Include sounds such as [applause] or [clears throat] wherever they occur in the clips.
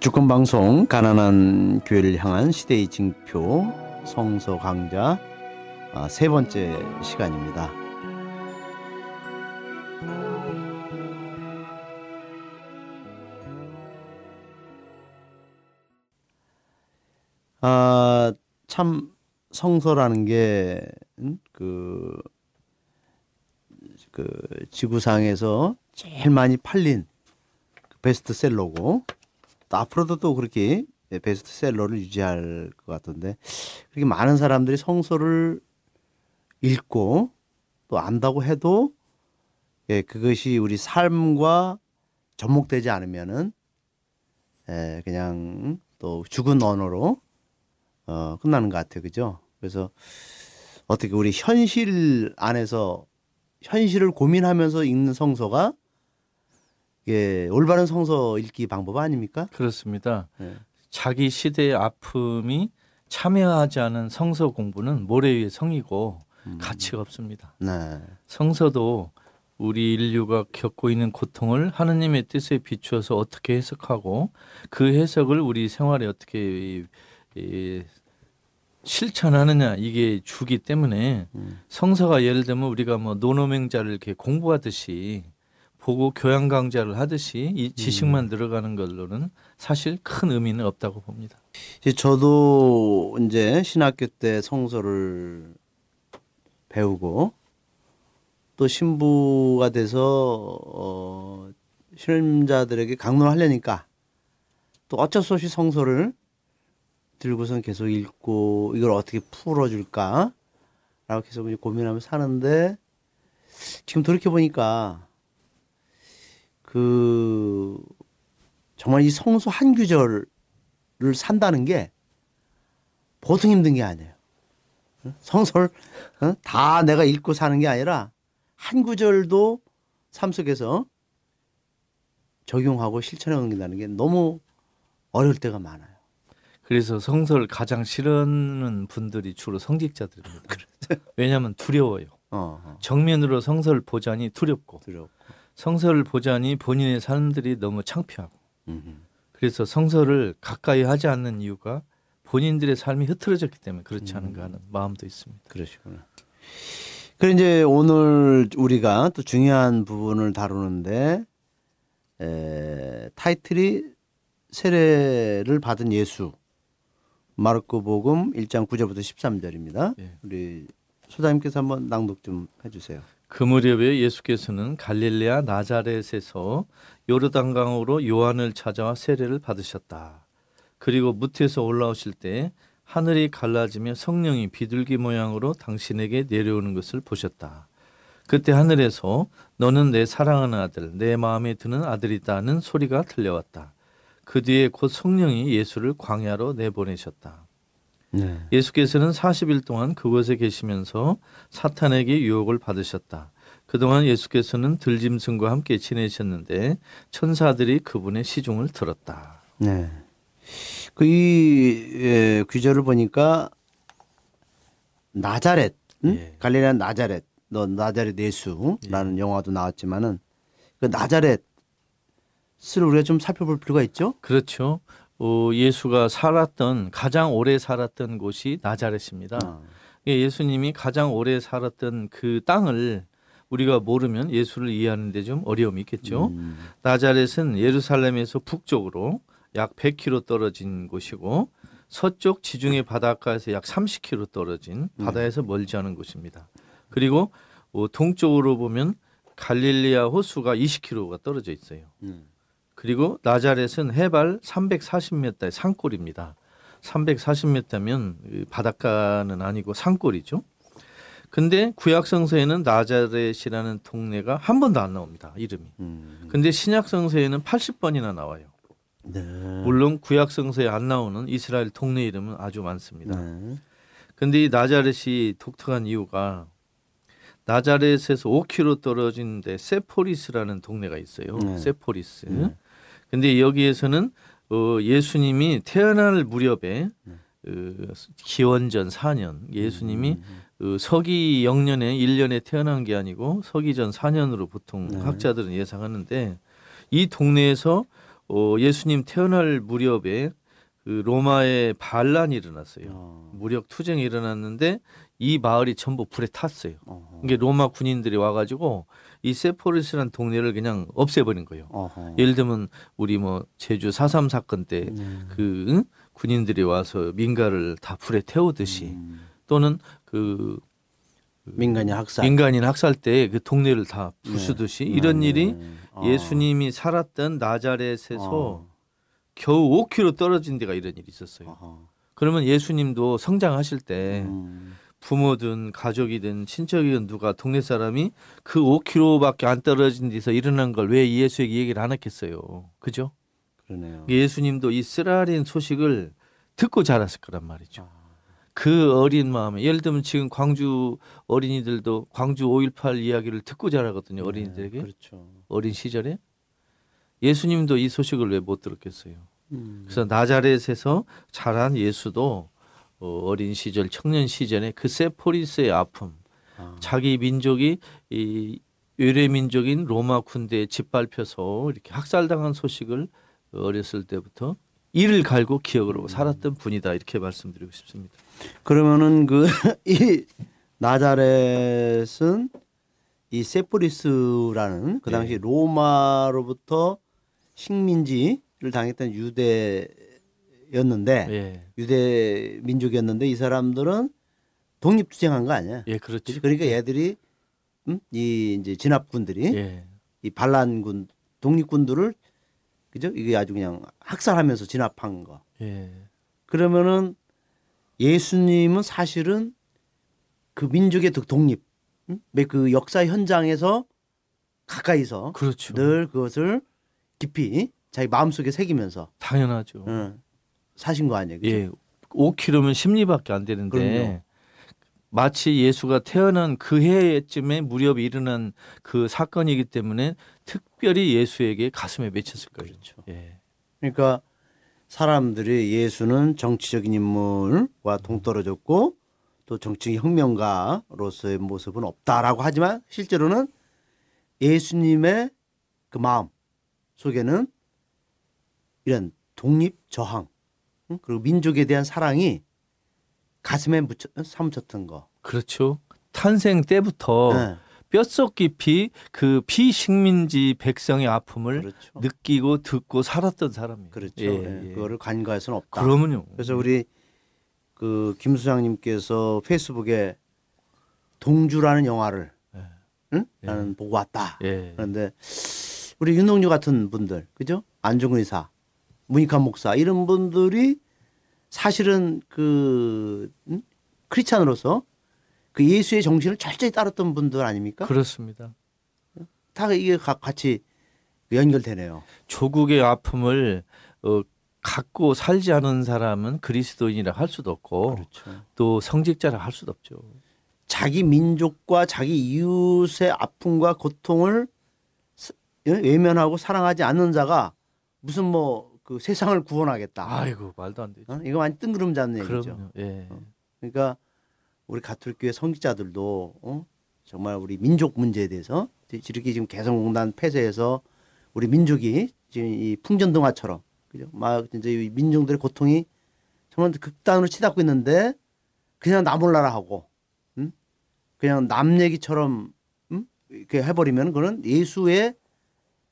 주권 방송 가난한 교회를 향한 시대의 징표 성서 강좌 아, 세 번째 시간입니다. 아, 참 성서라는 게그 그 지구상에서 제일 많이 팔린 그 베스트셀러고 또 앞으로도 또 그렇게 베스트셀러를 유지할 것 같은데 그렇게 많은 사람들이 성서를 읽고 또 안다고 해도 예, 그것이 우리 삶과 접목되지 않으면은 예, 그냥 또 죽은 언어로 어, 끝나는 것 같아요. 그죠? 그래서 어떻게 우리 현실 안에서 현실을 고민하면서 읽는 성서가 예, 올바른 성서 읽기 방법 아닙니까? 그렇습니다. 네. 자기 시대의 아픔이 참여하지 않은 성서 공부는 모래 위의 성이고 음. 가치가 없습니다. 네. 성서도 우리 인류가 겪고 있는 고통을 하느님의 뜻에 비추어서 어떻게 해석하고 그 해석을 우리 생활에 어떻게 이, 이, 실천하느냐 이게 주기 때문에 음. 성서가 예를 들면 우리가 뭐 노노맹자를 이렇게 공부하듯이 보고 교양 강좌를 하듯이 이 지식만 음. 늘어가는 걸로는 사실 큰 의미는 없다고 봅니다. 이제 저도 이제 신학교 때 성서를 배우고 또 신부가 돼서 어 신임자들에게 강론을 하려니까 또 어쩔 수 없이 성서를 들고선 계속 읽고 이걸 어떻게 풀어줄까 라고 계속 고민하며 사는데 지금 돌이켜 보니까 그 정말 이 성서 한 구절을 산다는 게 보통 힘든 게 아니에요. 어? 성서를 어? 다 내가 읽고 사는 게 아니라 한 구절도 삶 속에서 적용하고 실천해 옮긴다는 게 너무 어려울 때가 많아요. 그래서 성서를 가장 싫어하는 분들이 주로 성직자들입니다. [laughs] 왜냐하면 두려워요. 어, 어. 정면으로 성서를 보자니 두렵고 두려워. 성서를 보자니 본인의 삶들이 너무 창피하고 음, 그래서 성서를 가까이 하지 않는 이유가 본인들의 삶이 흐트러졌기 때문에 그렇지 않은가 하는 마음도 있습니다. 그러시구나. 그래 이제 오늘 우리가 또 중요한 부분을 다루는데 에, 타이틀이 세례를 받은 예수 마르코복음 1장 9절부터 13절입니다. 예. 우리 소장님께서 한번 낭독 좀 해주세요. 그 무렵에 예수께서는 갈릴레아 나자렛에서 요르단강으로 요한을 찾아와 세례를 받으셨다. 그리고 무태에서 올라오실 때 하늘이 갈라지며 성령이 비둘기 모양으로 당신에게 내려오는 것을 보셨다. 그때 하늘에서 너는 내 사랑하는 아들, 내 마음에 드는 아들이다는 소리가 들려왔다. 그 뒤에 곧 성령이 예수를 광야로 내보내셨다. 네. 예수께서는 40일 동안 그곳에 계시면서 사탄에게 유혹을 받으셨다. 그동안 예수께서는 들짐승과 함께 지내셨는데 천사들이 그분의 시중을 들었다. 네. 그이 예, 규절을 보니까 나자렛, 응? 예. 갈릴레아 나자렛, 너 나자렛 예수라는 예. 영화도 나왔지만은 그 나자렛을 우리가 좀 살펴볼 필요가 있죠. 그렇죠. 어, 예수가 살았던 가장 오래 살았던 곳이 나자렛입니다. 어. 예, 예수님이 가장 오래 살았던 그 땅을 우리가 모르면 예수를 이해하는데 좀 어려움이 있겠죠. 음, 나자렛은 예루살렘에서 북쪽으로 약 100km 떨어진 곳이고 서쪽 지중해 바닷가에서 약 30km 떨어진 바다에서 멀지 않은 곳입니다. 그리고 어, 동쪽으로 보면 갈릴리아 호수가 20km가 떨어져 있어요. 음. 그리고 나자렛은 해발 340m의 산골입니다. 340m면 바닷가는 아니고 산골이죠. 근데 구약 성서에는 나자렛이라는 동네가 한 번도 안 나옵니다. 이름이. 음. 근데 신약 성서에는 80번이나 나와요. 네. 물론 구약 성서에 안 나오는 이스라엘 동네 이름은 아주 많습니다. 네. 근데 이 나자렛이 독특한 이유가 나자렛에서 5km 떨어진 데 세포리스라는 동네가 있어요. 네. 세포리스. 네. 근데 여기에서는 어, 예수님이 태어날 무렵에 네. 어, 기원전 4년 예수님이 음. 어, 서기 영년에 1년에 태어난 게 아니고 서기전 4년으로 보통 네. 학자들은 예상하는데 이 동네에서 어, 예수님 태어날 무렵에 그 로마에 반란이 일어났어요. 어. 무력 투쟁이 일어났는데 이 마을이 전부 불에 탔어요. 어허. 이게 로마 군인들이 와가지고 이 세포리스라는 동네를 그냥 없애버린 거예요. 어허. 예를 들면 우리 뭐 제주 4.3 사건 때 음. 그 응? 군인들이 와서 민가를 다 불에 태우듯이 음. 또는 그 민간인 학살. 민간인 학살 때 그 동네를 다 부수듯이 네. 이런 네. 일이 어. 예수님이 살았던 나자렛에서 어. 겨우 5km 떨어진 데가 이런 일이 있었어요. 어허. 그러면 예수님도 성장하실 때 음. 부모든 가족이든 친척이든 누가 동네 사람이 그 5km밖에 안 떨어진 데서 일어난 걸 왜 예수에게 얘기를 안 했겠어요. 그죠? 그러네요. 예수님도 이 쓰라린 소식을 듣고 자랐을 거란 말이죠. 아. 그 어린 마음에 예를 들면 지금 광주 어린이들도 광주 5.18 이야기를 듣고 자라거든요. 어린이들에게 네, 그렇죠. 어린 시절에 예수님도 이 소식을 왜 못 들었겠어요. 음. 그래서 나자렛에서 자란 예수도 어, 어린 시절 청년 시절에 그 세포리스의 아픔 아. 자기 민족이 이 외래 민족인 로마 군대에 짓밟혀서 이렇게 학살당한 소식을 어렸을 때부터 이를 갈고 기억을 하고 살았던 분이다 이렇게 말씀드리고 싶습니다. 그러면은 그 [laughs] 이 나자렛은 이 세포리스라는 그 당시 예. 로마로부터 식민지를 당했던 유대 였는데 예, 유대 민족이었는데 이 사람들은 독립 투쟁한 거 아니야? 예, 그렇죠. 그러니까 얘들이 음? 이 이제 진압군들이 예, 이 반란군 독립군들을 그죠? 이게 아주 그냥 학살하면서 진압한 거. 예, 그러면은 예수님은 사실은 그 민족의 그 독립, 응? 그 역사 현장에서 가까이서 그렇죠. 늘 그것을 깊이 자기 마음속에 새기면서 당연하죠. 응, 사신 거 아니에요? 그죠? 예, 5km면 심리밖에 안 되는데 그럼요. 마치 예수가 태어난 그 해쯤에 무렵에 일어난 그 사건이기 때문에 특별히 예수에게 가슴에 맺혔을 거예요. 그렇죠. 예, 그러니까 사람들이 예수는 정치적인 인물과 동떨어졌고 또 정치 혁명가로서의 모습은 없다라고 하지만 실제로는 예수님의 그 마음 속에는 이런 독립 저항 응? 그리고 민족에 대한 사랑이 가슴에 묻혀, 사무쳤던 거. 그렇죠. 탄생 때부터 네, 뼛속 깊이 그 비식민지 백성의 아픔을 그렇죠. 느끼고 듣고 살았던 사람이에요. 그렇죠. 예, 예, 예. 그거를 간과할 수는 없다. 그러면요. 그래서 우리 그 김수장님께서 페이스북에 동주라는 영화를 예. 응? 예. 나는 보고 왔다. 예. 그런데 우리 윤동주 같은 분들, 그죠? 안중근 의사, 문익환 목사 이런 분들이 사실은 그 응? 크리스찬으로서 그 예수의 정신을 철저히 따랐던 분들 아닙니까? 그렇습니다. 다 이게 가- 같이 연결되네요. 조국의 아픔을 어, 갖고 살지 않은 사람은 그리스도인이라 할 수도 없고 그렇죠. 또 성직자라 할 수도 없죠. 자기 민족과 자기 이웃의 아픔과 고통을 스- 예? 외면하고 사랑하지 않는 자가 무슨 뭐 그 세상을 구원하겠다. 아이고 말도 안 되죠. 어? 이거 완전 뜬구름 잡는 얘기죠. 그럼요. 예. 그러니까 우리 가톨교회 성직자들도 어? 정말 우리 민족 문제에 대해서 이렇게 지금 개성공단 폐쇄해서 우리 민족이 지금 이 풍전등화처럼 그죠? 막 이제 이 민중들의 고통이 정말 극단으로 치닫고 있는데 그냥 나 몰라라 하고 음? 그냥 남 얘기처럼 음? 이렇게 해버리면 그는 예수의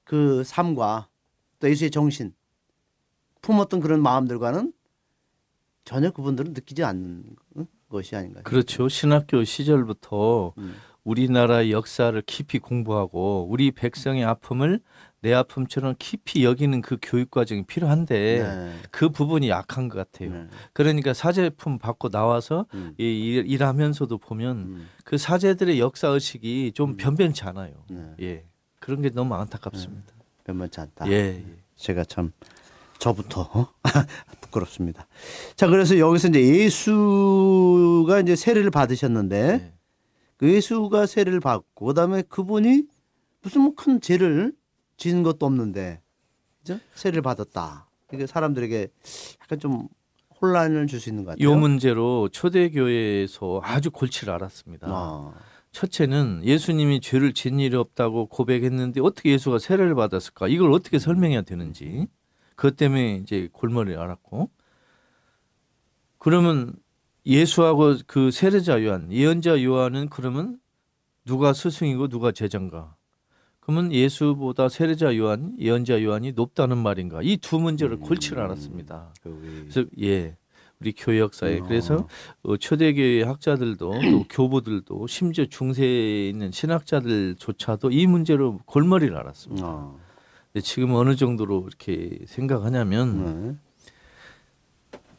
그 삶과 또 예수의 정신 품었던 그런 마음들과는 전혀 그분들은 느끼지 않는 응? 것이 아닌가. 그렇죠. 신학교 시절부터 음. 우리나라의 역사를 깊이 공부하고 우리 백성의 아픔을 내 아픔처럼 깊이 여기는 그 교육 과정이 필요한데 네. 그 부분이 약한 것 같아요. 네. 그러니까 사제품 받고 나와서 음. 이 일, 일하면서도 보면 음. 그 사제들의 역사 의식이 좀 음. 변변치 않아요. 네. 예. 그런 게 너무 안타깝습니다. 변만치 않다. 예. 예. 제가 참 저부터 어? [laughs] 부끄럽습니다. 자, 그래서 여기서 이제 예수가 이제 세례를 받으셨는데 예. 그 예수가 세례를 받고 그다음에 그분이 무슨 뭐 큰 죄를 지은 것도 없는데 그죠? 세례를 받았다. 이게 사람들에게 약간 좀 혼란을 줄 수 있는 것 같아요. 요 문제로 초대교회에서 아주 골치를 앓았습니다. 아, 첫째는 예수님이 죄를 지은 일이 없다고 고백했는데 어떻게 예수가 세례를 받았을까? 이걸 어떻게 설명해야 되는지. 그것 때문에 이제 골머리를 앓았고 그러면 예수하고 그 세례자 요한, 예언자 요한은 그러면 누가 스승이고 누가 제자인가? 그러면 예수보다 세례자 요한, 예언자 요한이 높다는 말인가? 이 두 문제를 골치를 않았습니다. 그 우리 그래서 예, 우리 교회 역사에 어. 그래서 어, 초대교회 학자들도 또 [clears throat] 교부들도 심지어 중세에 있는 신학자들조차도 이 문제로 골머리를 앓았습니다. 지금 어느 정도로 이렇게 생각하냐면 네.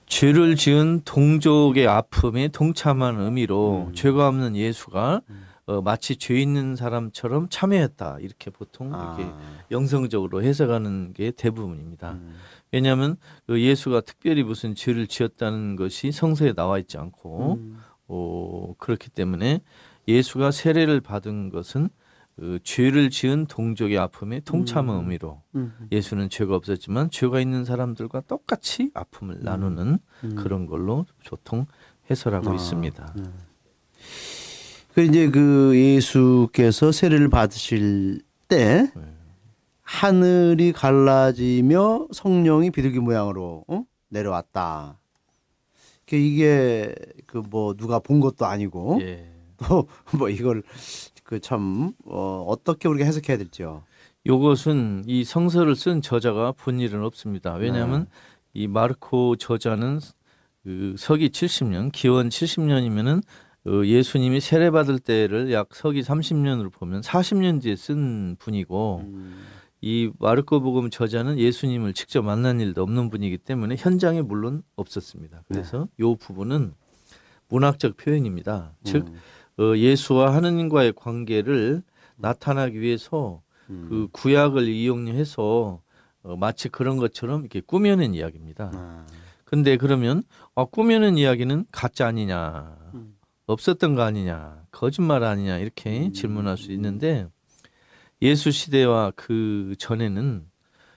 죄를 지은 동족의 아픔에 동참한 의미로 음. 죄가 없는 예수가 음. 어, 마치 죄 있는 사람처럼 참여했다 이렇게 보통 이렇게 아. 영성적으로 해석하는 게 대부분입니다. 음. 왜냐하면 그 예수가 특별히 무슨 죄를 지었다는 것이 성서에 나와 있지 않고 음. 어, 그렇기 때문에 예수가 세례를 받은 것은 그 죄를 지은 동족의 아픔에 동참한 음. 의미로 음. 예수는 죄가 없었지만 죄가 있는 사람들과 똑같이 아픔을 나누는 음. 그런 걸로 보통 해설하고 아, 있습니다. 네. 그 이제 그 예수께서 세례를 받으실 때 네. 하늘이 갈라지며 성령이 비둘기 모양으로 어? 내려왔다. 그 이게 그 뭐 누가 본 것도 아니고 예. 또뭐 이걸 그참 어, 어떻게 우리가 해석해야 될지요. 요것은 이 성서를 쓴 저자가 본 일은 없습니다. 왜냐하면 네. 이 마르코 저자는 그 서기 70년, 기원 70년이면은 어, 예수님이 세례 받을 때를 약 서기 30년으로 보면 40년 뒤에 쓴 분이고 음. 이 마르코 복음 저자는 예수님을 직접 만난 일도 없는 분이기 때문에 현장에 물론 없었습니다. 그래서 요 부분은 문학적 표현입니다. 즉 음. 어, 예수와 하느님과의 관계를 나타나기 위해서 음. 그 구약을 이용해서 어, 마치 그런 것처럼 이렇게 꾸며낸 이야기입니다. 아. 근데 그러면 아, 꾸며낸 이야기는 가짜 아니냐, 음. 없었던 거 아니냐, 거짓말 아니냐 이렇게 음. 질문할 수 있는데 예수 시대와 그 전에는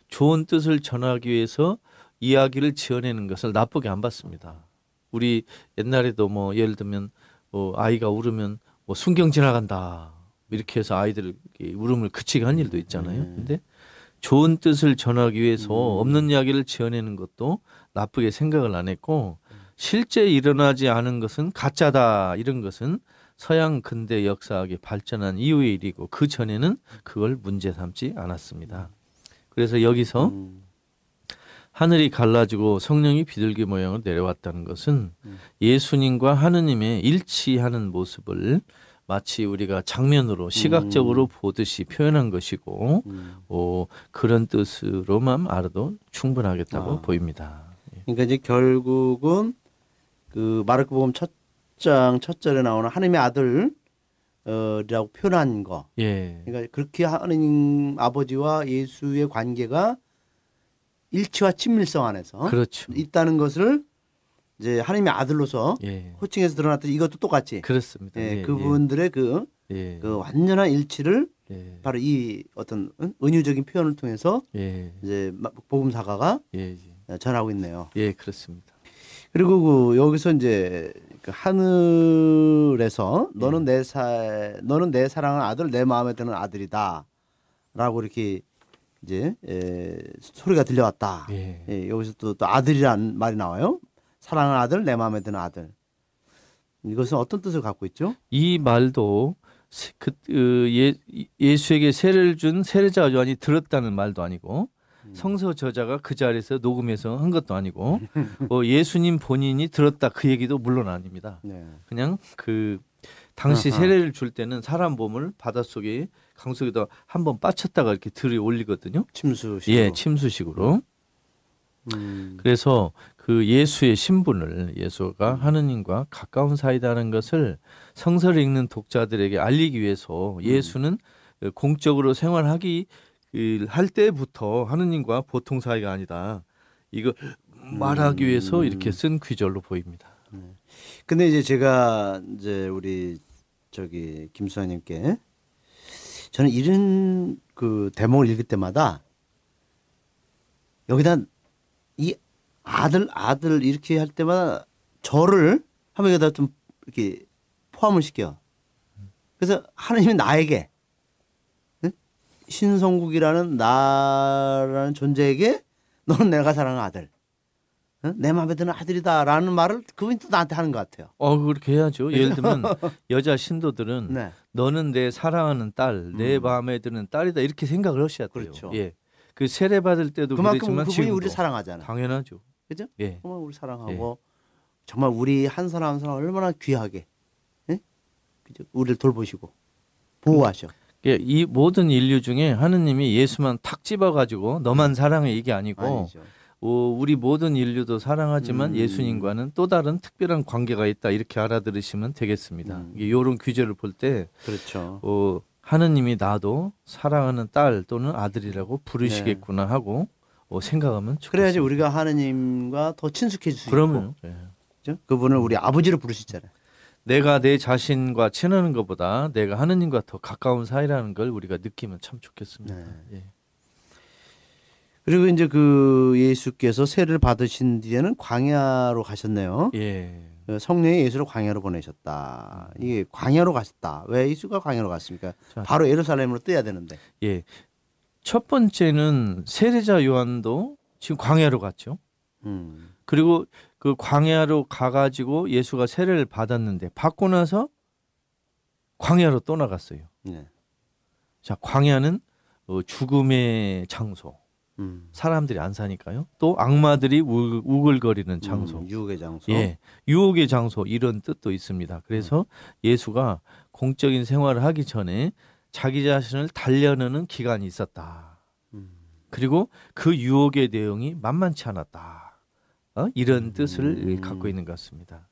좋은 뜻을 전하기 위해서 이야기를 지어내는 것을 나쁘게 안 봤습니다. 우리 옛날에도 뭐 예를 들면 뭐 아이가 울으면 뭐 순경 지나간다 이렇게 해서 아이들 울음을 그치게 한 일도 있잖아요. 네. 근데 좋은 뜻을 전하기 위해서 음. 없는 이야기를 지어내는 것도 나쁘게 생각을 안 했고 실제 일어나지 않은 것은 가짜다 이런 것은 서양 근대 역사학이 발전한 이후의 일이고 그 전에는 그걸 문제 삼지 않았습니다. 그래서 여기서 음. 하늘이 갈라지고 성령이 비둘기 모양으로 내려왔다는 것은 음. 예수님과 하느님의 일치하는 모습을 마치 우리가 장면으로 시각적으로 보듯이 표현한 것이고 음. 어, 그런 뜻으로만 알아도 충분하겠다고 아. 보입니다. 그러니까 이제 결국은 그 마르크복음 첫장 첫 절에 나오는 하나님의 아들 어라고 표현한 거. 예, 그러니까 그렇게 하나님 아버지와 예수의 관계가 일치와 친밀성 안에서 그렇죠. 있다는 것을 이제 하나님의 아들로서 예, 호칭에서 드러났듯이 이것도 똑같이. 그렇습니다. 예, 예, 그분들의 그, 예, 그 완전한 일치를 예, 바로 이 어떤 은- 은유적인 표현을 통해서 예, 이제 마- 복음 사가가 예, 예, 전하고 있네요. 예, 그렇습니다. 그리고 그 여기서 이제 그 하늘에서 너는 내 사, 너는 내 사랑하는 아들, 내 마음에 드는 아들이다 라고 이렇게 이제 에, 소리가 들려왔다. 예, 예, 여기서 또, 또 아들이란 말이 나와요. 사랑하는 아들, 내 마음에 드는 아들. 이것은 어떤 뜻을 갖고 있죠? 이 말도 세- 그, 그 예, 예수에게 세례를 준 세례자 요한이 들었다는 말도 아니고 성서 저자가 그 자리에서 녹음해서 한 것도 아니고 어, 예수님 본인이 들었다 그 얘기도 물론 아닙니다. 네. 그냥 그 당시 아하. 세례를 줄 때는 사람 몸을 바닷속에 강속에다 한 번 빠쳤다가 이렇게 들이 올리거든요. 침수식으로. 예, 침수식으로. 음, 그래서 그 예수의 신분을 예수가 하느님과 가까운 사이다는 것을 성서를 읽는 독자들에게 알리기 위해서 예수는 공적으로 생활하기 그할 때부터 하느님과 보통 사이가 아니다. 이거 말하기 위해서 이렇게 쓴 귀절로 보입니다. 근데 이제 제가 이제 우리 저기 김수아님께 저는 이런 그 대목을 읽을 때마다 여기다 이 아들 아들 이렇게 할 때마다 저를 한번 여기다 좀 이렇게 포함을 시켜. 그래서 하나님이 나에게 응? 신성국이라는 나라는 존재에게 너는 내가 사랑하는 아들. 어? 내 마음에 드는 아들이다라는 말을 그분이 또 나한테 하는 것 같아요. 어 그렇게 해야죠. 예를 들면 [laughs] 여자 신도들은 네. 너는 내 사랑하는 딸, 내 음. 마음에 드는 딸이다 이렇게 생각을 하셔야 돼요. 그렇죠. 예. 그 세례 받을 때도 그만큼 그랬지만 그분이 지금도 우리를 사랑하잖아요. 당연하죠. 그죠? 예. 정말 우리 사랑하고 정말 우리 한 사람 한 사람 얼마나 귀하게, 예? 그죠? 우리를 돌보시고 보호하셔. 예, 이 모든 인류 중에 하느님이 예수만 탁 집어가지고 너만 사랑해 이게 아니고 아니죠. 어, 우리 모든 인류도 사랑하지만 음. 예수님과는 또 다른 특별한 관계가 있다 이렇게 알아들으시면 되겠습니다. 음. 이런 규제를 볼때 그렇죠. 어, 하느님이 나도 사랑하는 딸 또는 아들이라고 부르시겠구나 하고 어, 생각하면 좋겠습니다. 네. 그래야지 우리가 하느님과 더 친숙해질 수 있고, 그러면 예. 그죠? 그분을 우리 아버지로 부르시잖아요. 내가 내 자신과 친하는 것보다 내가 하느님과 더 가까운 사이라는 걸 우리가 느끼면 참 좋겠습니다. 네. 예. 그리고 이제 그 예수께서 세를 받으신 뒤에는 광야로 가셨네요. 예. 그 성령이 예수를 광야로 보내셨다. 이게 광야로 가셨다. 왜 예수가 광야로 갔습니까? 자. 바로 예루살렘으로 떠야 되는데. 예. 첫 번째는 세례자 요한도 지금 광야로 갔죠. 음. 그리고 그 광야로 가가지고 예수가 세례를 받았는데 받고 나서 광야로 또 나갔어요. 네. 자, 광야는 어, 죽음의 장소. 음. 사람들이 안 사니까요. 또 악마들이 우, 우글거리는 장소. 음, 유혹의 장소. 예, 유혹의 장소 이런 뜻도 있습니다. 그래서 예수가 공적인 생활을 하기 전에 자기 자신을 단련하는 기간이 있었다. 음. 그리고 그 유혹의 내용이 만만치 않았다. 어? 이런 음. 뜻을 갖고 있는 것 같습니다.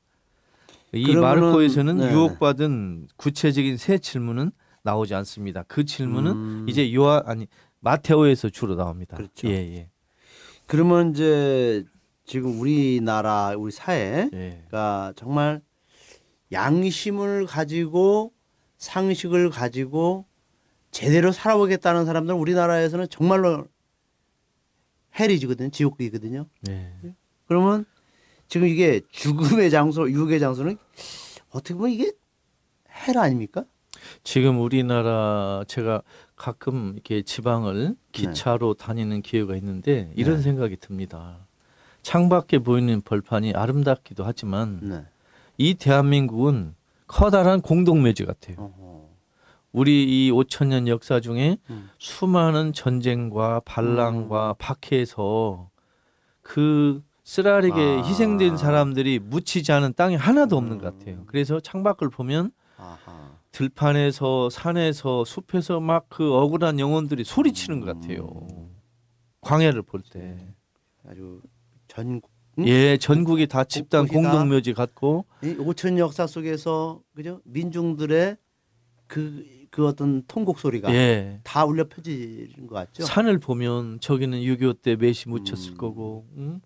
이 그러면은- 마르코에서는 네. 유혹받은 구체적인 세 질문은 나오지 않습니다. 그 질문은 음. 이제 요한 아니 마테오에서 주로 나옵니다. 그렇죠. 예, 예. 그러면 이제 지금 우리나라 우리 사회가 예. 정말 양심을 가지고 상식을 가지고 제대로 살아보겠다는 사람들은 우리나라에서는 정말로 헬이지거든요. 지옥이거든요. 예. 그러면 지금 이게 죽음의 장소, 유혹의 장소는 어떻게 보면 이게 헬 아닙니까? 지금 우리나라 제가 가끔 이렇게 지방을 네. 기차로 다니는 기회가 있는데 이런 네. 생각이 듭니다. 창밖에 보이는 벌판이 아름답기도 하지만 네. 이 대한민국은 커다란 공동묘지 같아요. 어허. 우리 이 5천 년 역사 중에 음. 수많은 전쟁과 반란과 박해에서 그 쓰라리게 아. 희생된 사람들이 묻히지 않은 땅이 하나도 없는 음. 것 같아요. 그래서 창밖을 보면 아하. 들판에서 산에서 숲에서 막 그 억울한 영혼들이 소리치는 것 같아요. 광야를 볼 때. 아주 전국 음? 예, 전국이 다 집단 곳곳이 다 공동묘지 같고 이 5천 역사 속에서 그죠 민중들의 그, 그 어떤 통곡 소리가 예. 다 울려 펴지는 것 같죠. 산을 보면 저기는 6.25 때 매시 묻혔을 음. 거고 응?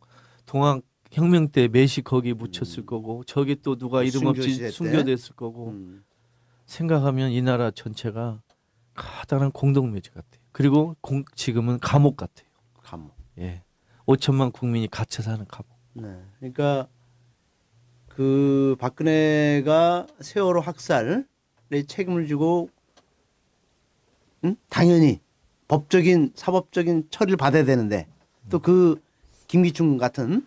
동학 혁명 때 매시 거기 묻혔을 거고 저기 또 누가 이름 없이 순교시대 때? 순교됐을 거고 음. 생각하면 이 나라 전체가 커다란 공동묘지 같아요. 그리고 공, 지금은 감옥 같아요. 감옥. 예. 5천만 국민이 갇혀 사는 감옥. 네. 그러니까 그 박근혜가 세월호 학살에 책임을 지고 응? 당연히 법적인 사법적인 처리를 받아야 되는데 또 그 김기춘 같은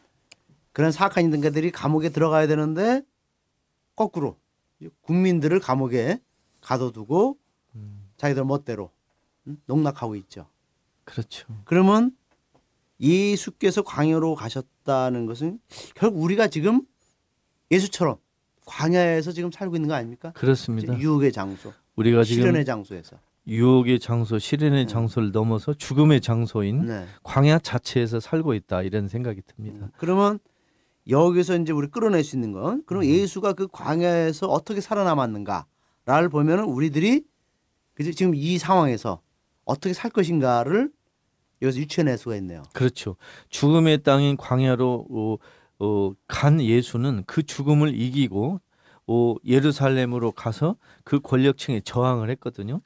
그런 사악한 인간들이 감옥에 들어가야 되는데 거꾸로 국민들을 감옥에 가둬두고 음, 자기들 멋대로 응? 농락하고 있죠. 그렇죠. 그러면 예수께서 광야로 가셨다는 것은 결국 우리가 지금 예수처럼 광야에서 지금 살고 있는 거 아닙니까? 그렇습니다. 유혹의 장소, 우리가 지금 실현의 장소에서. 유혹의 장소, 실현의 음. 장소를 넘어서 죽음의 장소인 네. 광야 자체에서 살고 있다 이런 생각이 듭니다. 음. 그러면 여기서 이제 우리 끌어낼 수 있는 건 그럼 음. 예수가 그 광야에서 어떻게 살아남았는가를 보면은 우리들이 그죠? 지금 이 상황에서 어떻게 살 것인가를 여기서 유추해낼 수가 있네요. 그렇죠. 죽음의 땅인 광야로 어, 어, 간 예수는 그 죽음을 이기고 어, 예루살렘으로 가서 그 권력층에 저항을 했거든요.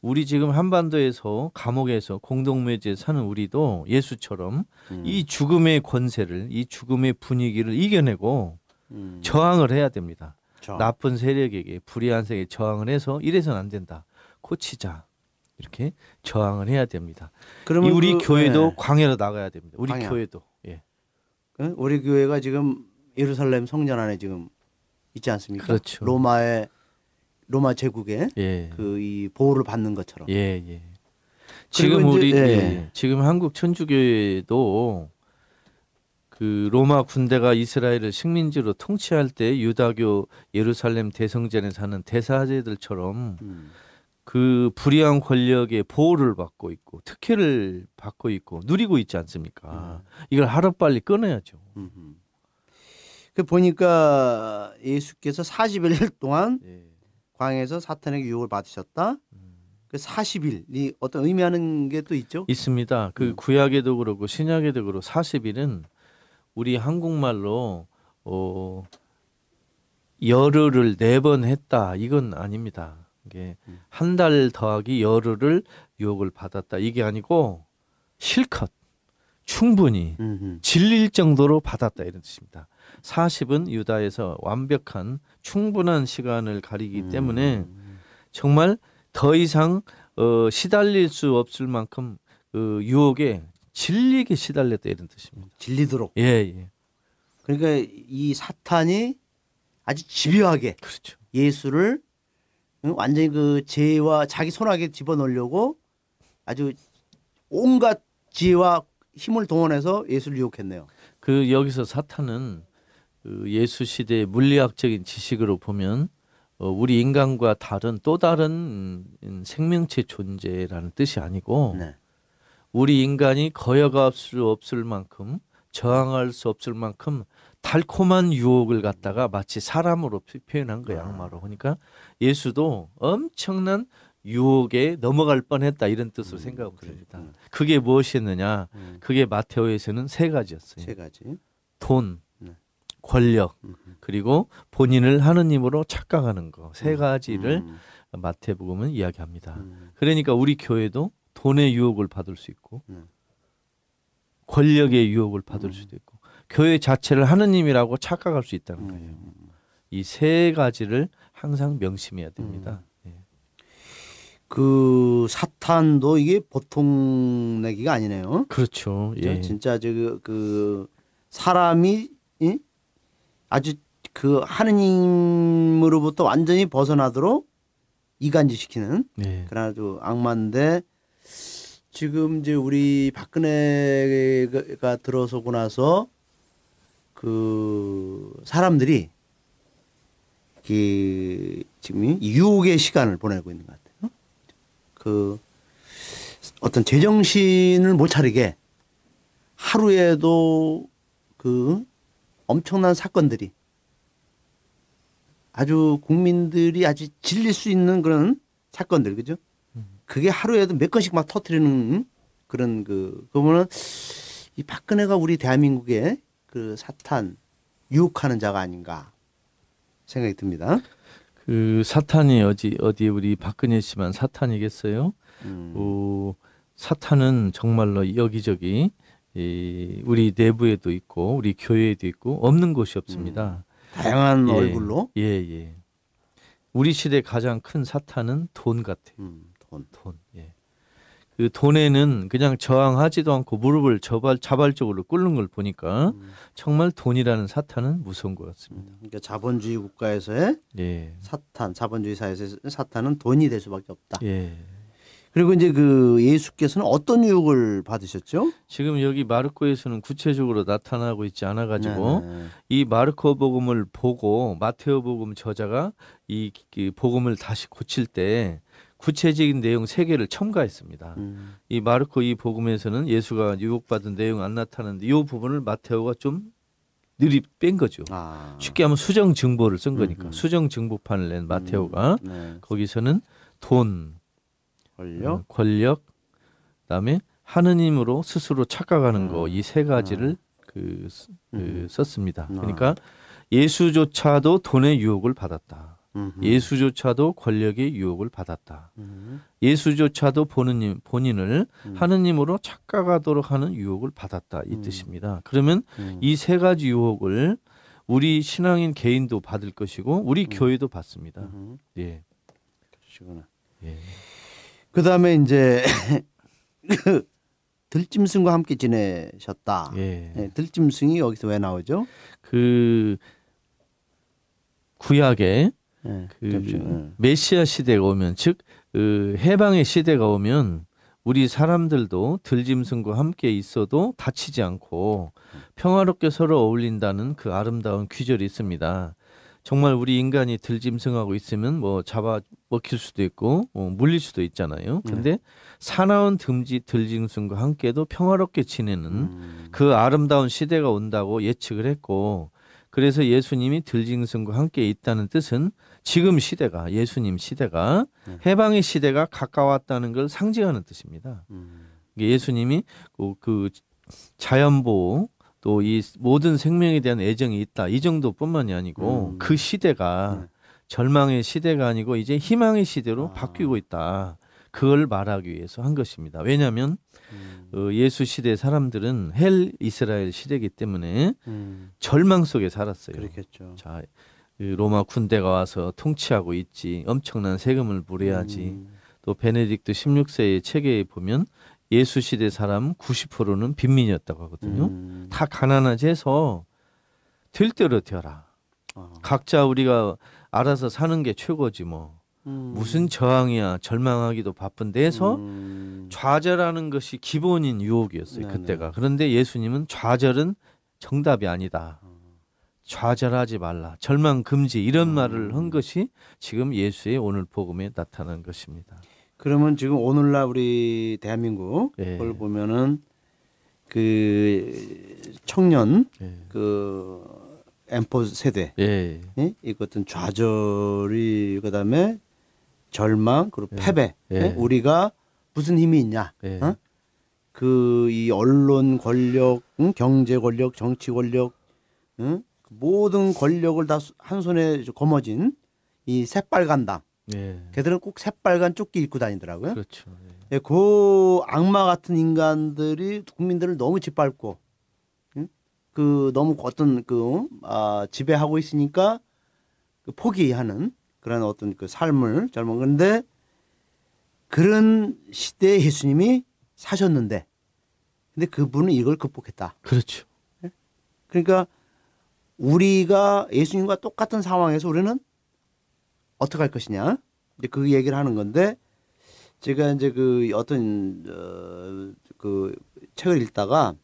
우리 지금 한반도에서 감옥에서 공동묘지에 사는 우리도 예수처럼 음. 이 죽음의 권세를 이 죽음의 분위기를 이겨내고 음. 저항을 해야 됩니다. 저. 나쁜 세력에게 불의한 세력에 저항을 해서 이래서는 안 된다. 고치자. 이렇게 저항을 해야 됩니다. 이 그러면 우리 그, 교회도 예. 광야로 나가야 됩니다. 우리 광야. 교회도 예. 그 우리 교회가 지금 예루살렘 성전 안에 지금 있지 않습니까? 그렇죠. 로마의 로마 제국의 예. 그이 보호를 받는 것처럼. 예, 예. 지금 이제- 우리 예. 예, 지금 한국 천주교회도 그 로마 군대가 이스라엘을 식민지로 통치할 때 유다교 예루살렘 대성전에 사는 대사제들처럼 음. 그 불의한 권력의 보호를 받고 있고 특혜를 받고 있고 누리고 있지 않습니까? 이걸 하루빨리 끊어야죠. 음흠. 그 보니까 예수께서 40일 동안 예. 광야에서 사탄에게 유혹을 받으셨다. 음. 그 40일이 어떤 의미하는 게 또 있죠? 있습니다. 그 음. 구약에도 그렇고 신약에도 그렇고 40일은 우리 한국말로 어 열흘을 네 번 했다 이건 아닙니다. 이게 음. 한달 더하기 열흘을 유혹을 받았다 이게 아니고 실컷 충분히 음흠. 질릴 정도로 받았다 이런 뜻입니다. 40은 유다에서 완벽한 충분한 시간을 가리기 음. 때문에 정말 더 이상 어, 시달릴 수 없을 만큼 그 유혹에 질리게 시달렸다 이런 뜻입니다. 질리도록. 예, 예. 그러니까 이 사탄이 아주 집요하게 그렇죠. 예수를 응, 완전히 그 죄와 자기 손아귀에 집어넣으려고 아주 온갖 지혜와 힘을 동원해서 예수를 유혹했네요. 그 여기서 사탄은 그 예수 시대의 물리학적인 지식으로 보면 어, 우리 인간과 다른 또 다른 음, 생명체 존재라는 뜻이 아니고 네. 우리 인간이 거여갈 수 없을 만큼 저항할 수 없을 만큼 달콤한 유혹을 갖다가 마치 사람으로 표- 표현한 거야 악마로 그러니까 예수도 엄청난 유혹에 넘어갈 뻔했다 이런 뜻으로 생각하고 됩니다. 음. 그게 무엇이었느냐? 음. 그게 마테오에서는 세 가지였어요. 세 가지. 돈, 네. 권력, 음. 그리고 본인을 하느님으로 착각하는 거 세 가지를 음. 마태복음은 이야기합니다. 음. 그러니까 우리 교회도 돈의 유혹을 받을 수 있고 음. 권력의 유혹을 받을 수도 있고 교회 자체를 하느님이라고 착각할 수 있다는 거예요. 음. 이세 가지를 항상 명심해야 됩니다. 예. 그 사탄도 이게 보통 내기가 아니네요. 그렇죠. 예. 진짜 저그 그 사람이 이? 아주 그 하느님으로부터 완전히 벗어나도록 이간질시키는 네. 그런 아주 악마인데 지금 이제 우리 박근혜가 들어서고 나서 그 사람들이 그 지금 이 유혹의 시간을 보내고 있는 것 같아요. 그 어떤 제정신을 못 차리게 하루에도 그 엄청난 사건들이 아주 국민들이 아주 질릴 수 있는 그런 사건들 그죠? 그게 하루에도 몇 건씩 막 터트리는 그런 그 그러면은 이 박근혜가 우리 대한민국의 그 사탄 유혹하는 자가 아닌가 생각이 듭니다. 그 사탄이 어디 어디 우리 박근혜 씨만 사탄이겠어요? 음. 어, 사탄은 정말로 여기저기 이 우리 내부에도 있고 우리 교회에도 있고 없는 곳이 없습니다. 다양한 예. 얼굴로 예, 예. 우리 시대 가장 큰 사탄은 돈 같아요. 음, 돈. 돈. 예. 그 돈에는 그냥 저항하지도 않고 무릎을 저발, 자발적으로 꿇는 걸 보니까 음. 정말 돈이라는 사탄은 무서운 것 같습니다. 그러니까 자본주의 국가에서의 예. 사탄, 자본주의 사회에서 사탄은 돈이 될 수밖에 없다. 예. 그리고 이제 그 예수께서는 어떤 유혹을 받으셨죠? 지금 여기 마르코에서는 구체적으로 나타나고 있지 않아 가지고 네, 네. 이 마르코 복음을 보고 마테오 복음 저자가 이, 이 복음을 다시 고칠 때 구체적인 내용 세 개를 첨가했습니다. 음, 이 마르코 이 복음에서는 예수가 유혹받은 내용 안 나타나는데 이 부분을 마테오가 좀 느리 뺀 거죠. 아. 쉽게 하면 수정 증보를 쓴 거니까 음흠. 수정 증보판을 낸 마테오가 음, 네. 거기서는 돈, 권력, 어, 권력, 그다음에 하느님으로 스스로 착각하는 음. 거이 세 가지를 그, 쓰- 그 음. 썼습니다. 아. 그러니까 예수조차도 돈의 유혹을 받았다. 음흠. 예수조차도 권력의 유혹을 받았다. 음, 예수조차도 본인 본인을 음. 하느님으로 착각하도록 하는 유혹을 받았다 이 음. 뜻입니다. 그러면 음. 이세 가지 유혹을 우리 신앙인 개인도 받을 것이고 우리 음. 교회도 받습니다. 음흠. 예. 그러시구나. 예. 그다음에 이제 [laughs] 그 들짐승과 함께 지내셨다. 예. 예, 들짐승이 여기서 왜 나오죠? 그 구약에 예, 그 들짐승, 메시아 시대가 오면 즉 그 해방의 시대가 오면 우리 사람들도 들짐승과 함께 있어도 다치지 않고 평화롭게 서로 어울린다는 그 아름다운 귀절이 있습니다. 정말 우리 인간이 들짐승하고 있으면 뭐 잡아 먹힐 수도 있고 뭐 물릴 수도 있잖아요. 근데 사나운 듬지 들짐승과 함께도 평화롭게 지내는 음, 그 아름다운 시대가 온다고 예측을 했고 그래서 예수님이 들짐승과 함께 있다는 뜻은 지금 시대가 예수님 시대가 네. 해방의 시대가 가까웠다는 걸 상징하는 뜻입니다. 음, 예수님이 그- 그 자연 보호 또 이 모든 생명에 대한 애정이 있다 이 정도뿐만이 아니고 음. 그 시대가 네. 절망의 시대가 아니고 이제 희망의 시대로 아. 바뀌고 있다. 그걸 말하기 위해서 한 것입니다. 왜냐하면 음, 어, 예수 시대 사람들은 헬 이스라엘 시대이기 때문에 음, 절망 속에 살았어요. 그렇겠죠. 자, 그 로마 군대가 와서 통치하고 있지. 엄청난 세금을 물어야지. 음, 또 베네딕트 16세의 책에 보면 예수 시대 사람 90%는 빈민이었다고 하거든요. 음, 다 가난하지 해서 될 대로 되어라. 어, 각자 우리가 알아서 사는 게 최고지 뭐. 음, 무슨 저항이야. 절망하기도 바쁜데 해서 음, 좌절하는 것이 기본인 유혹이었어요. 네네. 그때가. 그런데 예수님은 좌절은 정답이 아니다. 좌절하지 말라. 절망 금지 이런 음. 말을 한 것이 지금 예수의 오늘 복음에 나타난 것입니다. 그러면 지금 오늘날 우리 대한민국을 예. 보면은 그 청년 예. 그 엠포 세대 예. 예? 이것은 좌절이 그다음에 절망 그리고 예. 패배 예. 예? 우리가 무슨 힘이 있냐 예. 어? 그이 언론 권력 응? 경제 권력 정치 권력 응? 그 모든 권력을 다 한 손에 거머쥔 이 새빨간 당 예. 걔들은 꼭 새빨간 조끼 입고 다니더라고요. 그렇죠. 예. 예, 그 악마 같은 인간들이 국민들을 너무 짓밟고, 응? 그 너무 어떤 그 아, 지배하고 있으니까 그 포기하는 그런 어떤 그 삶을 젊은 건데 그런 시대에 예수님이 사셨는데, 근데 그분은 이걸 극복했다. 그렇죠. 그러니까 우리가 예수님과 똑같은 상황에서 우리는 어떻게 할 것이냐 이제 그 얘기를 하는 건데 제가 이제 그 어떤 어, 그 책을 읽다가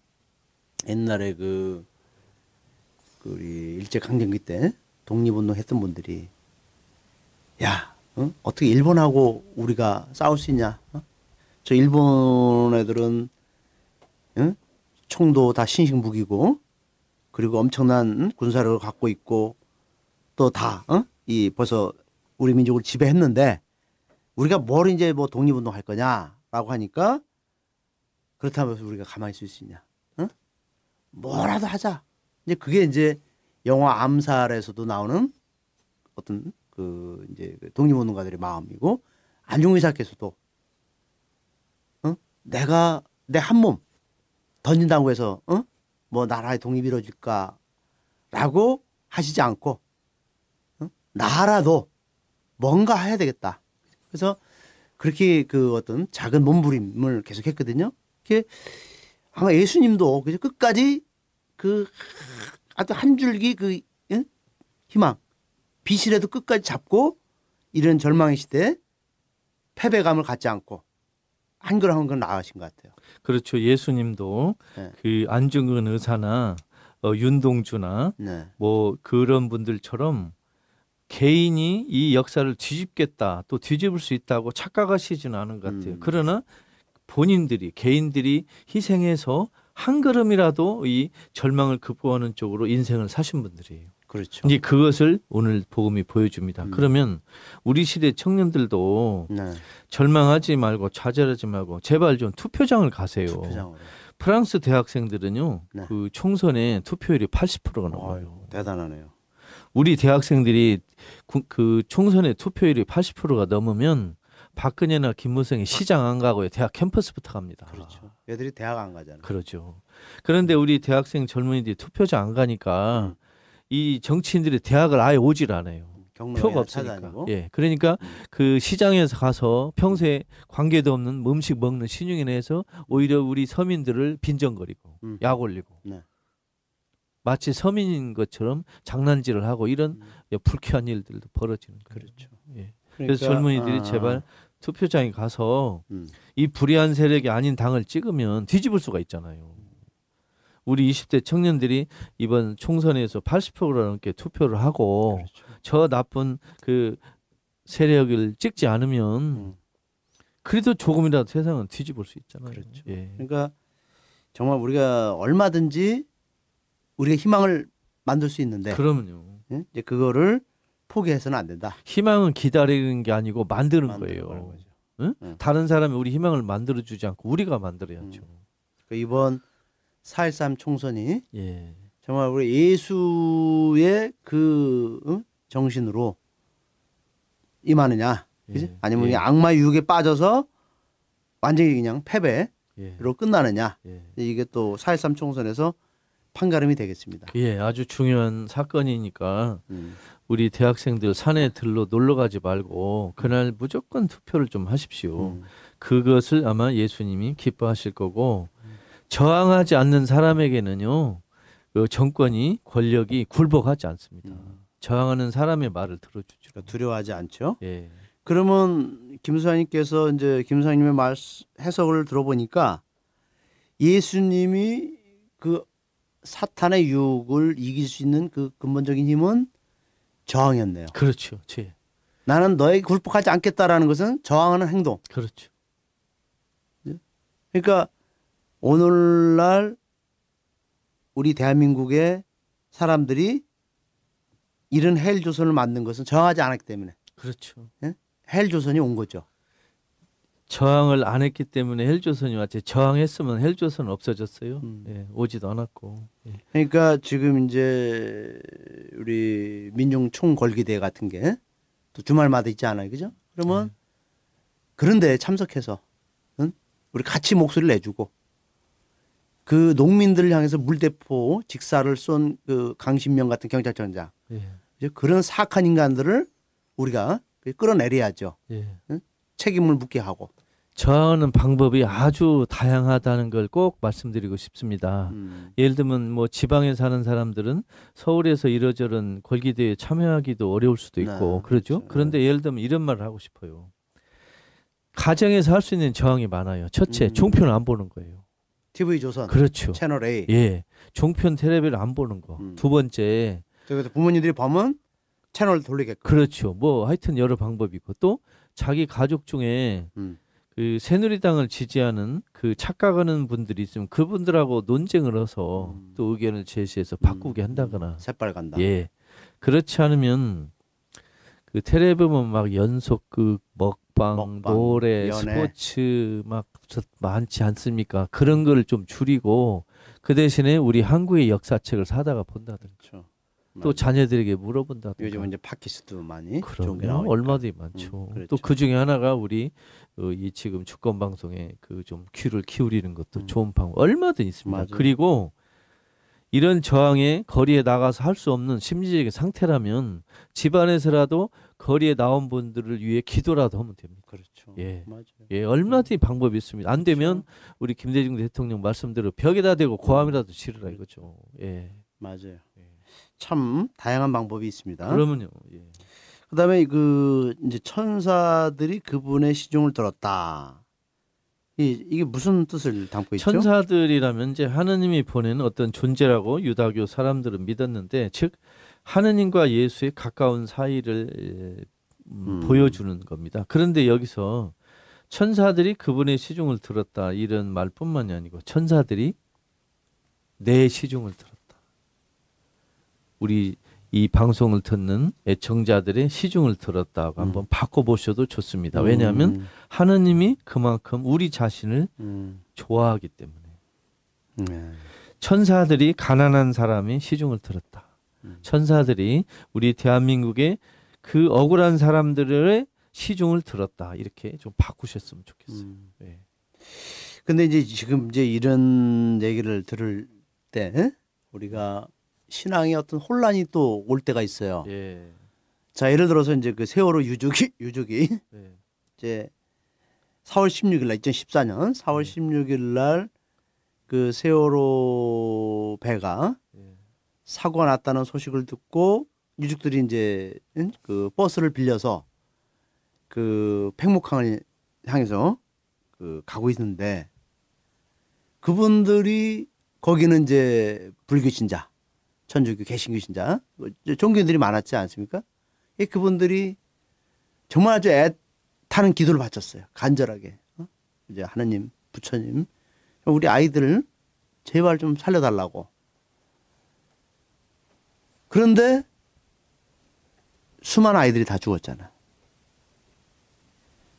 옛날에 그, 그 우리 일제 강점기 때 독립운동 했던 분들이 야 어? 어떻게 일본하고 우리가 싸울 수 있냐 어? 저 일본 애들은 응? 총도 다 신식 무기고 그리고 엄청난 군사력을 갖고 있고 또 다, 어? 이 벌써 우리 민족을 지배했는데 우리가 뭘 이제 뭐 독립운동 할 거냐라고 하니까 그렇다면 우리가 가만히 있을 수 있냐? 어? 뭐라도 하자. 이제 그게 이제 영화 암살에서도 나오는 어떤 그 이제 그 독립운동가들의 마음이고 안중근 의사께서도 어? 내가 내 한 몸 던진다고 해서 어? 뭐 나라의 독립이 이루어질까라고 하시지 않고 어? 나라도 뭔가 해야 되겠다. 그래서 그렇게 그 어떤 작은 몸부림을 계속 했거든요. 그게 아마 예수님도 그래서 끝까지 그 아주 한 줄기 그 응? 희망 빛이라도 끝까지 잡고 이런 절망의 시대에 패배감을 갖지 않고 한 걸음 한 걸음 나아가신 것 같아요. 그렇죠. 예수님도 네. 그 안중근 의사나 어, 윤동주나 네. 뭐 그런 분들처럼 개인이 이 역사를 뒤집겠다 또 뒤집을 수 있다고 착각하시지는 않은 것 같아요. 음. 그러나 본인들이 개인들이 희생해서 한 걸음이라도 이 절망을 극복하는 쪽으로 인생을 사신 분들이에요. 그렇죠. 이제 그것을 오늘 복음이 보여줍니다. 음. 그러면 우리 시대 청년들도 네. 절망하지 말고 좌절하지 말고 제발 좀 투표장을 가세요. 투표장으로. 프랑스 대학생들은요 네. 그 총선에 투표율이 80%가 넘어요. 대단하네요. 우리 대학생들이 구- 그 총선의 투표율이 80%가 넘으면 박근혜나 김무성이 시장 안 가고요 대학 캠퍼스부터 갑니다. 그렇죠. 애들이 대학 안 가잖아요. 그렇죠. 그런데 우리 대학생 젊은이들이 투표장 안 가니까 음. 이 정치인들이 대학을 아예 오질 않아요. 경로가 표가 없으니까. 찾아다니고. 예. 그러니까 음. 그 시장에서 가서 평소에 관계도 없는 뭐 음식 먹는 신용인에 서 오히려 우리 서민들을 빈정거리고 음. 약 올리고 네. 마치 서민인 것처럼 장난질을 하고 이런 음. 예, 불쾌한 일들도 벌어지는 거예요. 그렇죠. 예. 그러니까, 그래서 젊은이들이 아, 제발 투표장에 가서 음. 이 불의한 세력이 아닌 당을 찍으면 뒤집을 수가 있잖아요. 우리 20대 청년들이 이번 총선에서 80%가 넘게 투표를 하고 그렇죠. 저 나쁜 그 세력을 찍지 않으면 음. 그래도 조금이라도 세상은 뒤집을 수 있잖아요. 그렇죠. 예. 그러니까 정말 우리가 얼마든지 우리가 희망을 만들 수 있는데 그러면요. 예? 이제 그거를 포기해서는 안 된다. 희망은 기다리는 게 아니고 만드는 만드는 거예요. 응? 응. 다른 사람이 우리 희망을 만들어 주지 않고 우리가 만들어야죠. 그러니까 이번 4.13 총선이 예. 정말 우리 예수의 그 응? 정신으로 임하느냐, 그지? 예. 아니면 예. 악마 유혹에 빠져서 완전히 그냥 패배로 예. 끝나느냐. 예. 이게 또 4.13 총선에서 판가름이 되겠습니다. 예, 아주 중요한 사건이니까 음. 우리 대학생들 산에 들러 놀러 가지 말고 그날 무조건 투표를 좀 하십시오. 음. 그것을 아마 예수님이 기뻐하실 거고 저항하지 않는 사람에게는요 그 정권이 권력이 굴복하지 않습니다. 음. 저항하는 사람의 말을 들어주죠. 그러니까 두려워하지 않죠. 예, 그러면 김수환님께서 이제 김수환님의 말 해석을 들어보니까 예수님이 그 사탄의 유혹을 이길 수 있는 그 근본적인 힘은 저항이었네요. 그렇죠. 제 나는 너에게 굴복하지 않겠다라는 것은 저항하는 행동. 그렇죠. 그러니까 오늘날 우리 대한민국의 사람들이 이런 헬 조선을 만든 것은 저항하지 않았기 때문에 그렇죠. 헬 조선이 온 거죠. 저항을 안 했기 때문에 헬조선이 왔지. 저항했으면 헬조선 없어졌어요. 음. 예, 오지도 않았고. 예. 그러니까 지금 이제 우리 민중 총궐기대 같은 게 또 주말마다 있지 않아요, 그죠? 그러면 그런데 참석해서 응? 우리 같이 목소리를 내주고 그 농민들을 향해서 물대포 직사를 쏜 그 강신명 같은 경찰청장 예. 이제 그런 사악한 인간들을 우리가 끌어내려야죠. 예. 책임을 묻게 하고. 저항하는 방법이 아주 다양하다는 걸 꼭 말씀드리고 싶습니다. 음. 예를 들면 뭐 지방에 사는 사람들은 서울에서 이러저런 골기대에 참여하기도 어려울 수도 있고 네, 그러죠. 그렇죠. 그런데 예를 들면 이런 말을 하고 싶어요. 가정에서 할 수 있는 저항이 많아요. 첫째, 음. 종편 안 보는 거예요. TV 조선 그렇죠. 채널 A. 예. 종편 텔레비를 안 보는 거. 음. 두 번째, 그래서 부모님들이 보면 채널 돌리게끔. 그렇죠. 뭐 하여튼 여러 방법이 있고 또 자기 가족 중에 음. 그 새누리당을 지지하는 그 착각하는 분들이 있으면 그분들하고 논쟁을 해서 음. 또 의견을 제시해서 바꾸게 음. 한다거나 새빨간다. 예 그렇지 않으면 그 텔레비 보면 막 연속극 먹방, 먹방, 노래 연애. 스포츠 막 저- 많지 않습니까 그런 걸 좀 줄이고 그 대신에 우리 한국의 역사책을 사다가 본다든가 그렇죠. 또 맞아요. 자녀들에게 물어본다든가 요즘 이제 팟캐스트 많이 좋은 게 그럼요. 나오니까. 얼마든지 많죠. 음, 그렇죠. 또 그 중에 하나가 우리 어, 이 지금 주권 방송에 그 좀 귀를 기울이는 것도 음. 좋은 방법 얼마든 있습니다. 맞아요. 그리고 이런 저항에 거리에 나가서 할 수 없는 심리적인 상태라면 집안에서라도 거리에 나온 분들을 위해 기도라도 하면 됩니다. 그렇죠. 예. 맞아요. 예, 얼마든지 방법이 있습니다. 안 되면 그렇죠. 우리 김대중 대통령 말씀대로 벽에다 대고 고함이라도 지르라 이거죠. 예. 맞아요. 예. 참 다양한 방법이 있습니다. 그러면요. 예. 그다음에 그 이제 천사들이 그분의 시중을 들었다. 이 이게 무슨 뜻을 담고 있죠? 천사들이라면 이제 하느님이 보내는 어떤 존재라고 유다교 사람들은 믿었는데 즉 하느님과 예수의 가까운 사이를 에, 음, 음. 보여주는 겁니다. 그런데 여기서 천사들이 그분의 시중을 들었다 이런 말뿐만이 아니고 천사들이 내 시중을 들었다. 우리 이 방송을 듣는 애청자들의 시중을 들었다고 음. 한번 바꿔보셔도 좋습니다. 왜냐하면 음, 하느님이 그만큼 우리 자신을 음, 좋아하기 때문에 네. 천사들이 가난한 사람이 시중을 들었다. 음. 천사들이 우리 대한민국의 그 억울한 사람들의 시중을 들었다. 이렇게 좀 바꾸셨으면 좋겠어요. 음. 네. 근데 이제 지금 이제 이런 얘기를 들을 때 우리가 신앙의 어떤 혼란이 또 올 때가 있어요. 예. 자 예를 들어서 이제 그 세월호 유족이 유족이 네. 이제 4월 16일 날 2014년 4월 16일 날 그 세월호 배가 네. 사고가 났다는 소식을 듣고 유족들이 이제 응? 그 버스를 빌려서 그 팽목항을 향해서 그 가고 있는데 그분들이 거기는 이제 불교 신자, 천주교 개신교 신자, 뭐 종교인들이 많았지 않습니까? 이 그분들이 정말 아주 애타는 기도를 바쳤어요. 간절하게. 어? 이제 하나님, 부처님, 우리 아이들을 제발 좀 살려달라고. 그런데 수많은 아이들이 다 죽었잖아.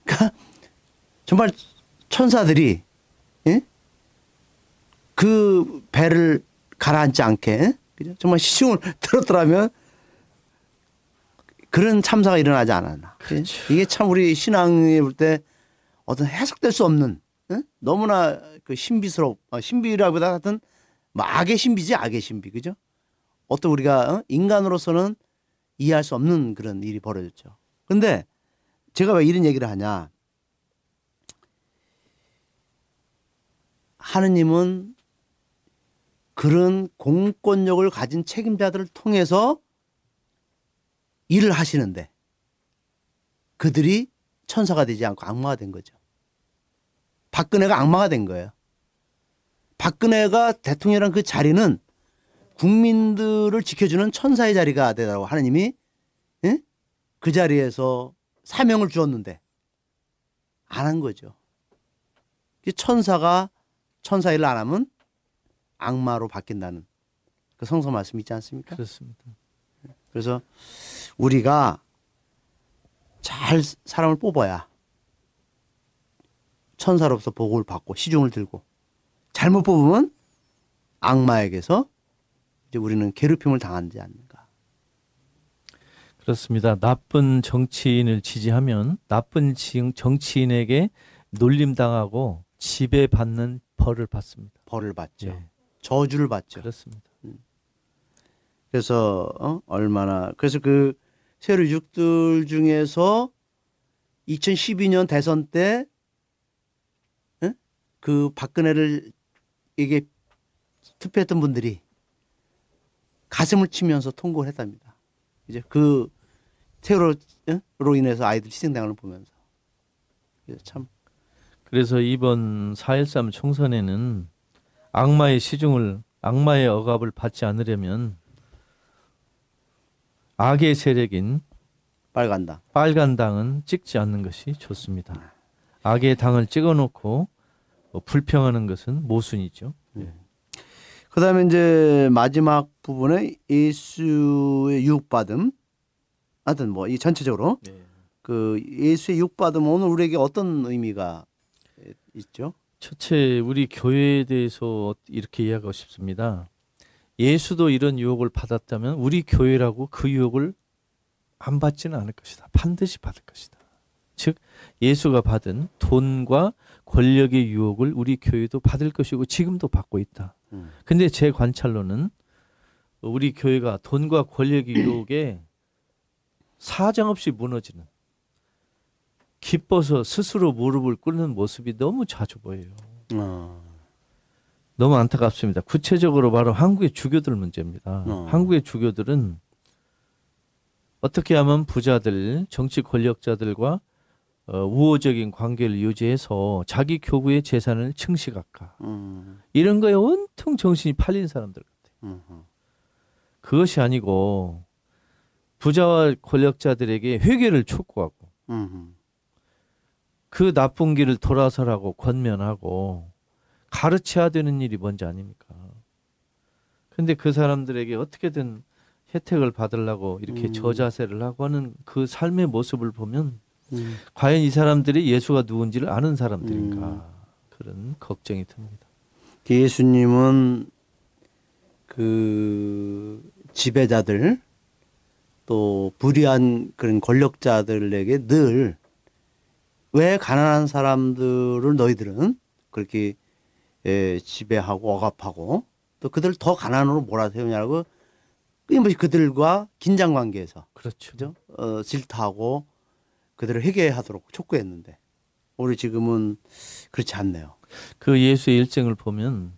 그러니까 정말 천사들이 예? 그 배를 가라앉지 않게 그죠? 정말 시중을 [laughs] 들었더라면 그런 참사가 일어나지 않았나. 예? 이게 참 우리 신앙에 볼때 어떤 해석될 수 없는 예? 너무나 그 신비스럽 어, 신비라보다 하여튼 뭐 악의 신비지 악의 신비 그죠? 어떤 우리가 어? 인간으로서는 이해할 수 없는 그런 일이 벌어졌죠. 근데 제가 왜 이런 얘기를 하냐? 하느님은 그런 공권력을 가진 책임자들을 통해서 일을 하시는데 그들이 천사가 되지 않고 악마가 된 거죠. 박근혜가 악마가 된 거예요. 박근혜가 대통령이란 그 자리는 국민들을 지켜주는 천사의 자리가 되라고 하느님이 예? 그 자리에서 사명을 주었는데 안 한 거죠. 이 천사가 천사 일을 안 하면 악마로 바뀐다는 그 성서 말씀 있지 않습니까? 그렇습니다. 그래서 우리가 잘 사람을 뽑아야 천사로서 복을 받고 시중을 들고 잘못 뽑으면 악마에게서 이제 우리는 괴롭힘을 당하지 않는가. 그렇습니다. 나쁜 정치인을 지지하면 나쁜 지- 정치인에게 놀림당하고 지배받는 벌을 받습니다. 벌을 받죠. 예, 저주를 받죠. 그렇습니다. 그래서 어? 얼마나 그래서 그 세로 육들 중에서 2012년 대선 때 그 박근혜를 이게 투표했던 분들이 가슴을 치면서 통곡을 했답니다. 이제 그 테러로 인해서 아이들 희생당하는 걸 보면서 참 그래서 이번 4.13 총선에는 악마의 시중을 악마의 억압을 받지 않으려면 악의 세력인 빨간다. 빨간 당은 찍지 않는 것이 좋습니다. 악의 당을 찍어놓고 뭐 불평하는 것은 모순이죠. 그 다음에 이제 마지막 부분에 예수의 유혹받음. 하여튼 뭐 이 전체적으로 그 예수의 유혹받음 오늘 우리에게 어떤 의미가 있죠? 첫째, 우리 교회에 대해서 이렇게 이야기하고 싶습니다. 예수도 이런 유혹을 받았다면 우리 교회라고 그 유혹을 안 받지는 않을 것이다. 반드시 받을 것이다. 즉, 예수가 받은 돈과 권력의 유혹을 우리 교회도 받을 것이고 지금도 받고 있다. 음. 근데 제 관찰로는 우리 교회가 돈과 권력의 유혹에 [clears throat] 사정없이 무너지는 기뻐서 스스로 무릎을 꿇는 모습이 너무 자주 보여요. 어. 너무 안타깝습니다. 구체적으로 바로 한국의 주교들 문제입니다. 어. 한국의 주교들은 어떻게 하면 부자들, 정치 권력자들과 어, 우호적인 관계를 유지해서 자기 교구의 재산을 증식할까? 음. 이런 거에 온통 정신이 팔린 사람들 같아요. 음. 그것이 아니고 부자와 권력자들에게 회개를 촉구하고 음. 그 나쁜 길을 돌아서라고 권면하고 가르쳐야 되는 일이 뭔지 아닙니까? 근데 그 사람들에게 어떻게든 혜택을 받으려고 이렇게 음. 저자세를 하고 하는 그 삶의 모습을 보면 음. 과연 이 사람들이 예수가 누군지를 아는 사람들인가 음. 그런 걱정이 듭니다. 예수님은 그 지배자들 또 불의한 그런 권력자들에게 늘 왜 가난한 사람들을 너희들은 그렇게 예, 지배하고 억압하고 또 그들 더 가난으로 몰아세우냐고 끊임없이 그들과 긴장 관계에서 그렇죠. 그죠? 어, 질타하고 그들을 회개하도록 촉구했는데 우리 지금은 그렇지 않네요. 그 예수의 일생을 보면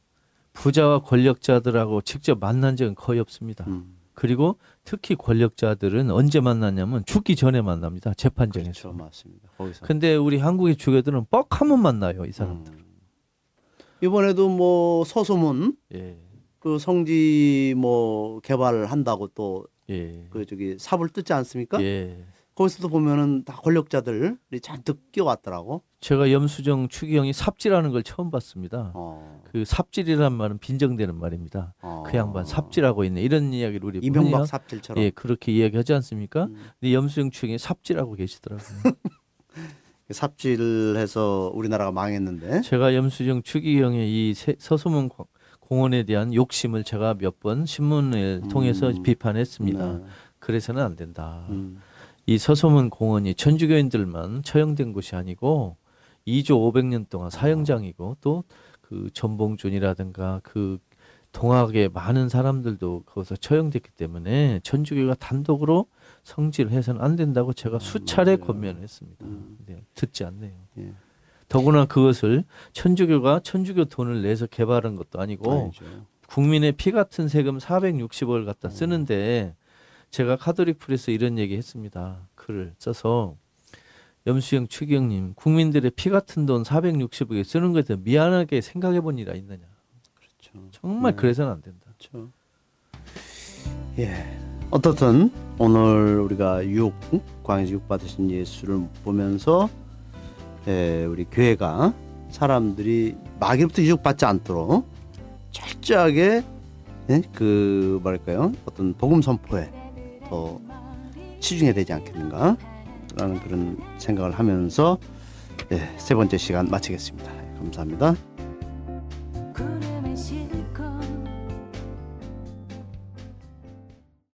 부자와 권력자들하고 직접 만난 적은 거의 없습니다. 음, 그리고 특히 권력자들은 언제 만나냐면 죽기 전에 만납니다. 재판정에서. 그렇죠, 맞습니다. 거기서 근데 우리 한국의 주교들은 뻑 하면 만나요, 이 사람. 음. 이번에도 뭐 서소문 예. 그 성지 뭐 개발을 한다고 또그 예. 저기 삽을 뜯지 않습니까? 예. 거기서도 보면은 다 권력자들이 잔뜩 끼어왔더라고. 제가 염수정 추기경이 삽질하는 걸 처음 봤습니다. 어, 그 삽질이란 말은 빈정되는 말입니다. 어. 그 양반 삽질하고 있네. 이런 이야기를 우리 이명박 흔히요? 삽질처럼. 예, 그렇게 이야기하지 않습니까? 음. 근데 염수정 추기경이 삽질하고 계시더라고요. [laughs] 삽질해서 우리나라가 망했는데. 제가 염수정 추기경의 이 세- 서소문 공- 공원에 대한 욕심을 제가 몇 번 신문을 통해서 음. 비판했습니다. 네. 그래서는 안 된다. 음. 이 서소문 공원이 천주교인들만 처형된 곳이 아니고 2조 500년 동안 사형장이고 또 그 전봉준이라든가 그 동학의 많은 사람들도 거기서 처형됐기 때문에 천주교가 단독으로 성질을 해서는 안 된다고 제가 수차례 맞아요. 권면을 했습니다. 음. 근데 듣지 않네요. 예. 더구나 그것을 천주교가 천주교 돈을 내서 개발한 것도 아니고 아니죠. 국민의 피 같은 세금 460억을 갖다 쓰는데 제가 카톨릭 프레스 이런 얘기 했습니다. 글을 써서 염수정 추기경님 국민들의 피 같은 돈 460억에 쓰는 것에 대해 미안하게 생각해 본 일이 있느냐. 그렇죠. 정말 네. 그래서는 안 된다. 그렇죠. 예. 어떻든 오늘 우리가 유혹 광해지육 받으신 예수를 보면서 예, 우리 교회가 사람들이 마귀로부터 유혹받지 않도록 철저하게 예, 그 뭐랄까요 어떤 복음 선포에 더 치중해야 되지 않겠는가라는 그런 생각을 하면서 예, 세 번째 시간 마치겠습니다. 감사합니다.